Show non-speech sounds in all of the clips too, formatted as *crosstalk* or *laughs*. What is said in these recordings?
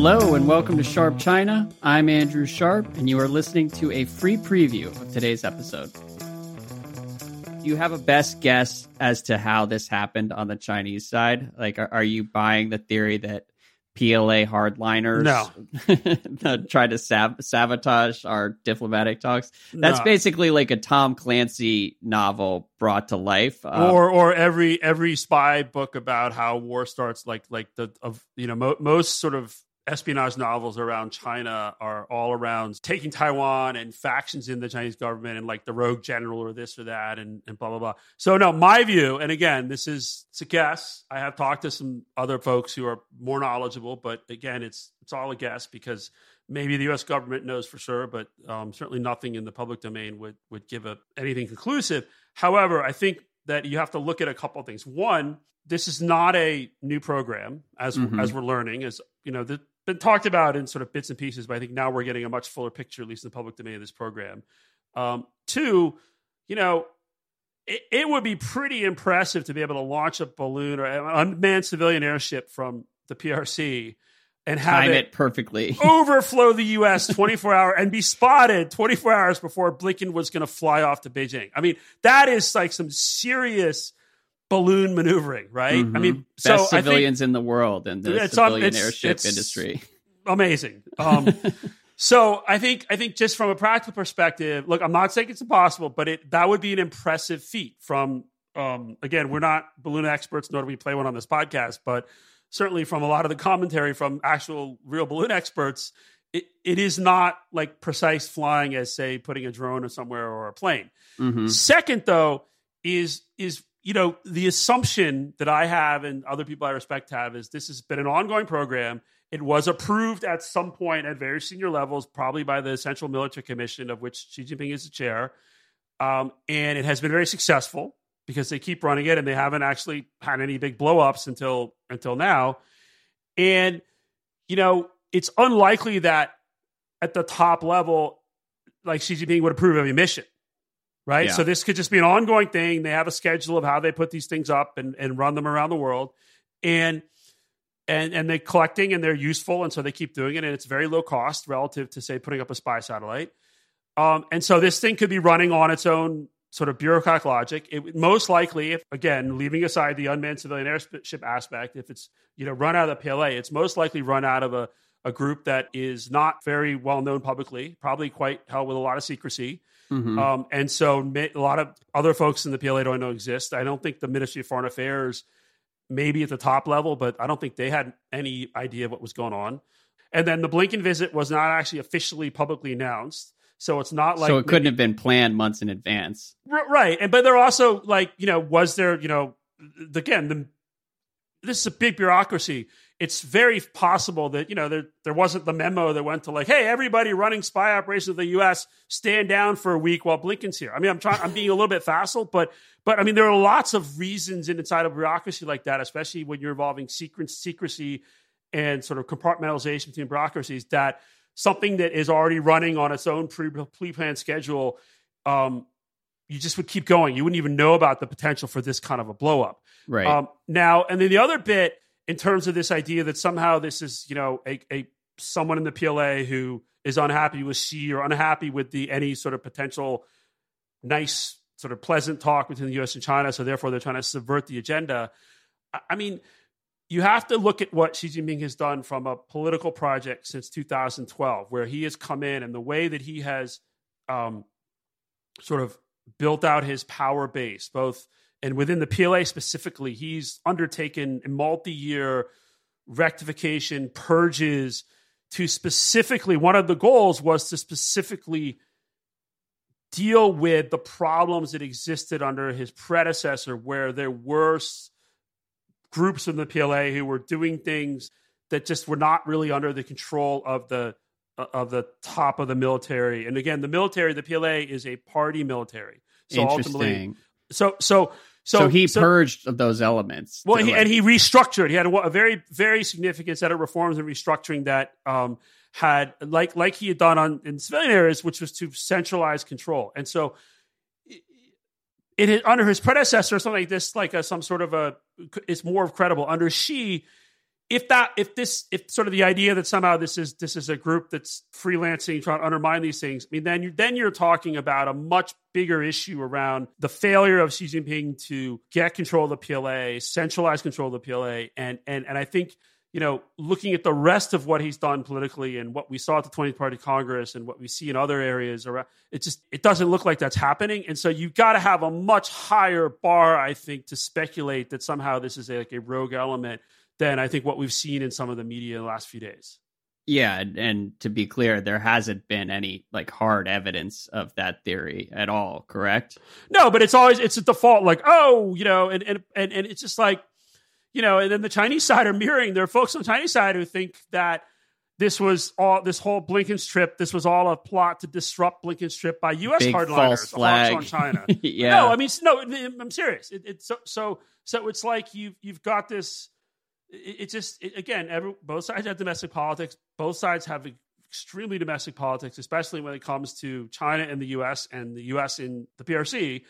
Hello and welcome to Sharp China. I'm Andrew Sharp, and you are listening to a free preview of today's episode. Do you have a best guess as to how this happened on the Chinese side? Like, are, are you buying the theory that PLA hardliners No. *laughs* tried to sab- sabotage our diplomatic talks? That's No. basically like a Tom Clancy novel brought to life. Um, or or every every spy book about how war starts like like the of you know mo- most sort of espionage novels around China are all around taking Taiwan and factions in the Chinese government and like the rogue general or this or that and, and blah blah blah. So no, my view, and again, this is it's a guess. I have talked to some other folks who are more knowledgeable, but again, it's it's all a guess because maybe the U.S. government knows for sure, but um, certainly nothing in the public domain would would give a, anything conclusive. However, I think that you have to look at a couple of things. One, this is not a new program, as Mhm. as we're learning. As you know, the, been talked about in sort of bits and pieces, but I think now we're getting a much fuller picture, at least in the public domain, of this program. Um, two, you know, it, it would be pretty impressive to be able to launch a balloon or an unmanned civilian airship from the PRC and have time it it perfectly. *laughs* overflow the U.S. 24 hour and be spotted 24 hours before Blinken was going to fly off to Beijing. I mean, that is like some serious balloon maneuvering, right? I Mhm. mean, best so I think civilians in the world in the It's civilian it's- airship it's- industry. amazing. *laughs* Um, so I think I think just from a practical perspective, look, I'm not saying it's impossible, but it that would be an impressive feat. From um, again, we're not balloon experts, nor do we play one on this podcast, but certainly from a lot of the commentary from actual real balloon experts, it, it is not like precise flying as say putting a drone or somewhere or a plane. Mhm. Second, though, is is you know the assumption that I have and other people I respect have is this has been an ongoing program. It was approved at some point at very senior levels, probably by the Central Military Commission, of which Xi Jinping is the chair, um, and it has been very successful because they keep running it and they haven't actually had any big blowups until until now. And you know, it's unlikely that at the top level, like Xi Jinping would approve of a mission right? Yeah. So this could just be an ongoing thing. They have a schedule of how they put these things up and, and run them around the world, and and and they're collecting and they're useful, and so they keep doing it, and it's very low cost relative to say putting up a spy satellite. Um, and so this thing could be running on its own sort of bureaucratic logic. It would most likely, if again leaving aside the unmanned civilian airship aspect, if it's you know run out of the PLA, it's most likely run out of a a group that is not very well known publicly, probably quite held with a lot of secrecy. Mhm. Um, and so a lot of other folks in the PLA don't know exist. I don't think the Ministry of Foreign Affairs, maybe at the top level, but I don't think they had any idea of what was going on. And then the Blinken visit was not actually officially publicly announced. So it's not like so it couldn't have been planned months in advance. R- right and but they're also like you know was there you know again the, this is a big bureaucracy. It's very possible that you know there there wasn't the memo that went to like hey everybody running spy operations in the US stand down for a week while Blinken's here. I mean I'm trying I'm being a little bit facile but but I mean there are lots of reasons inside of bureaucracy like that especially when you're involving secret secrecy and sort of compartmentalization between bureaucracies that something that is already running on its own pre planned schedule um, you just would keep going. You wouldn't even know about the potential for this kind of a blow up. Right. Um, now, and then the other bit in terms of this idea that somehow this is, you know, a, a someone in the PLA who is unhappy with Xi or unhappy with the any sort of potential nice sort of pleasant talk between the U.S. and China, so therefore they're trying to subvert the agenda. I, I mean, you have to look at what Xi Jinping has done from a political project since 2012, where he has come in and the way that he has um, sort of built out his power base, both and within the PLA specifically, he's undertaken multi-year rectification purges to specifically one of the goals was to specifically deal with the problems that existed under his predecessor where there were groups in the PLA who were doing things that just were not really under the control of the uh, of the top of the military. And again, the military, the PLA is a party military. So ultimately, Interesting. so so so, So, he purged of those elements. well, he, like- and he restructured. He had a, a very, very significant set of reforms and restructuring that um, had, like, like he had done on in civilian areas, which was to centralize control. And so, it, it under his predecessor, something like this, like a, some sort of a, it's more credible. Under Xi, if that if this if sort of the idea that somehow this is this is a group that's freelancing trying to undermine these things i mean then you then you're talking about a much bigger issue around the failure of xi jinping to get control of the pla centralize control of the pla and and and i think you know looking at the rest of what he's done politically and what we saw at the 20th party congress and what we see in other areas around it just it doesn't look like that's happening. And so you've got to have a much higher bar i think to speculate that somehow this is a, like a rogue element than I think what we've seen in some of the media in the last few days. Yeah, and to be clear, there hasn't been any like hard evidence of that theory at all, correct? No, but it's always it's a default like, oh, you know, and and and, and it's just like, you know, and then the Chinese side are mirroring. There are folks on the Chinese side who think that this was all this whole Blinken's trip. This was all a plot to disrupt Blinken's trip by U.S. Big hardliners on China. *laughs* yeah, no, I mean, no, I'm serious. It, it's so so so. It's like you've you've got this it, it just it, again, every, both sides have domestic politics. Both sides have extremely domestic politics, especially when it comes to China and the U.S. and the U.S. in the PRC.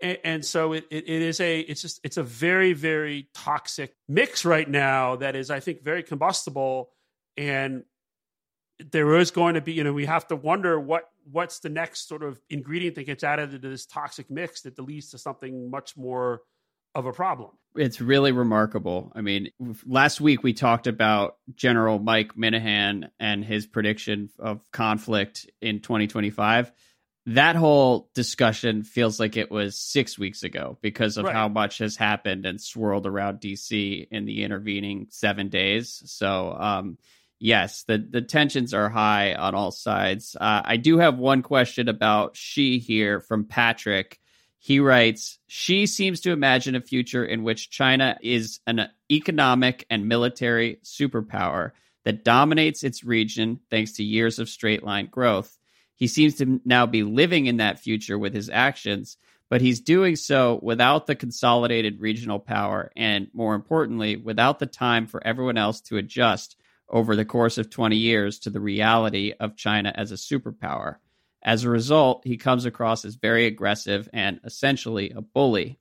And, and so it, it, it is a it's just it's a very very toxic mix right now that is I think very combustible and there is going to be you know we have to wonder what what's the next sort of ingredient that gets added to this toxic mix that leads to something much more of a problem. It's really remarkable. I mean, last week we talked about General Mike Minihan and his prediction of conflict in 2025. That whole discussion feels like it was six weeks ago because of right. how much has happened and swirled around DC in the intervening seven days. So, um, yes, the, the tensions are high on all sides. Uh, I do have one question about Xi here from Patrick. He writes, Xi seems to imagine a future in which China is an economic and military superpower that dominates its region thanks to years of straight line growth. He seems to now be living in that future with his actions, but he's doing so without the consolidated regional power and, more importantly, without the time for everyone else to adjust over the course of 20 years to the reality of China as a superpower. As a result, he comes across as very aggressive and essentially a bully.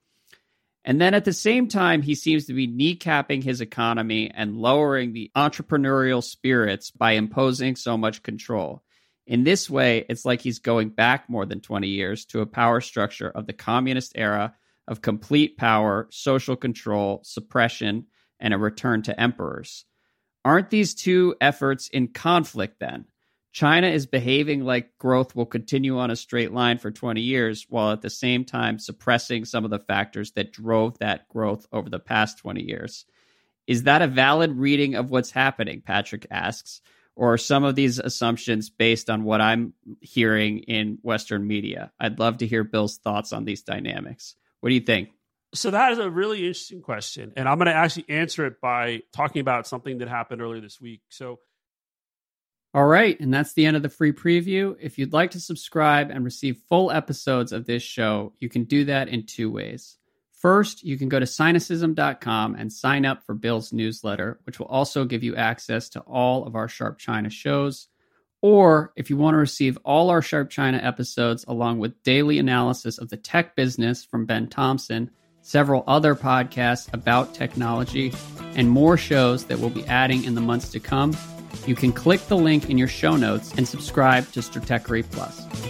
And then at the same time, he seems to be kneecapping his economy and lowering the entrepreneurial spirits by imposing so much control. In this way, it's like he's going back more than 20 years to a power structure of the communist era of complete power, social control, suppression, and a return to emperors. Aren't these two efforts in conflict then? China is behaving like growth will continue on a straight line for 20 years, while at the same time suppressing some of the factors that drove that growth over the past 20 years. Is that a valid reading of what's happening? Patrick asks. Or are some of these assumptions based on what I'm hearing in Western media? I'd love to hear Bill's thoughts on these dynamics. What do you think? So that is a really interesting question, and I'm going to actually answer it by talking about something that happened earlier this week. So all right, and that's the end of the free preview. If you'd like to subscribe and receive full episodes of this show, you can do that in two ways. First, you can go to sinocism.com and sign up for Bill's newsletter, which will also give you access to all of our Sharp China shows. Or if you want to receive all our Sharp China episodes along with daily analysis of the tech business from Ben Thompson, several other podcasts about technology, and more shows that we'll be adding in the months to come, you can click the link in your show notes and subscribe to Stratechery Plus.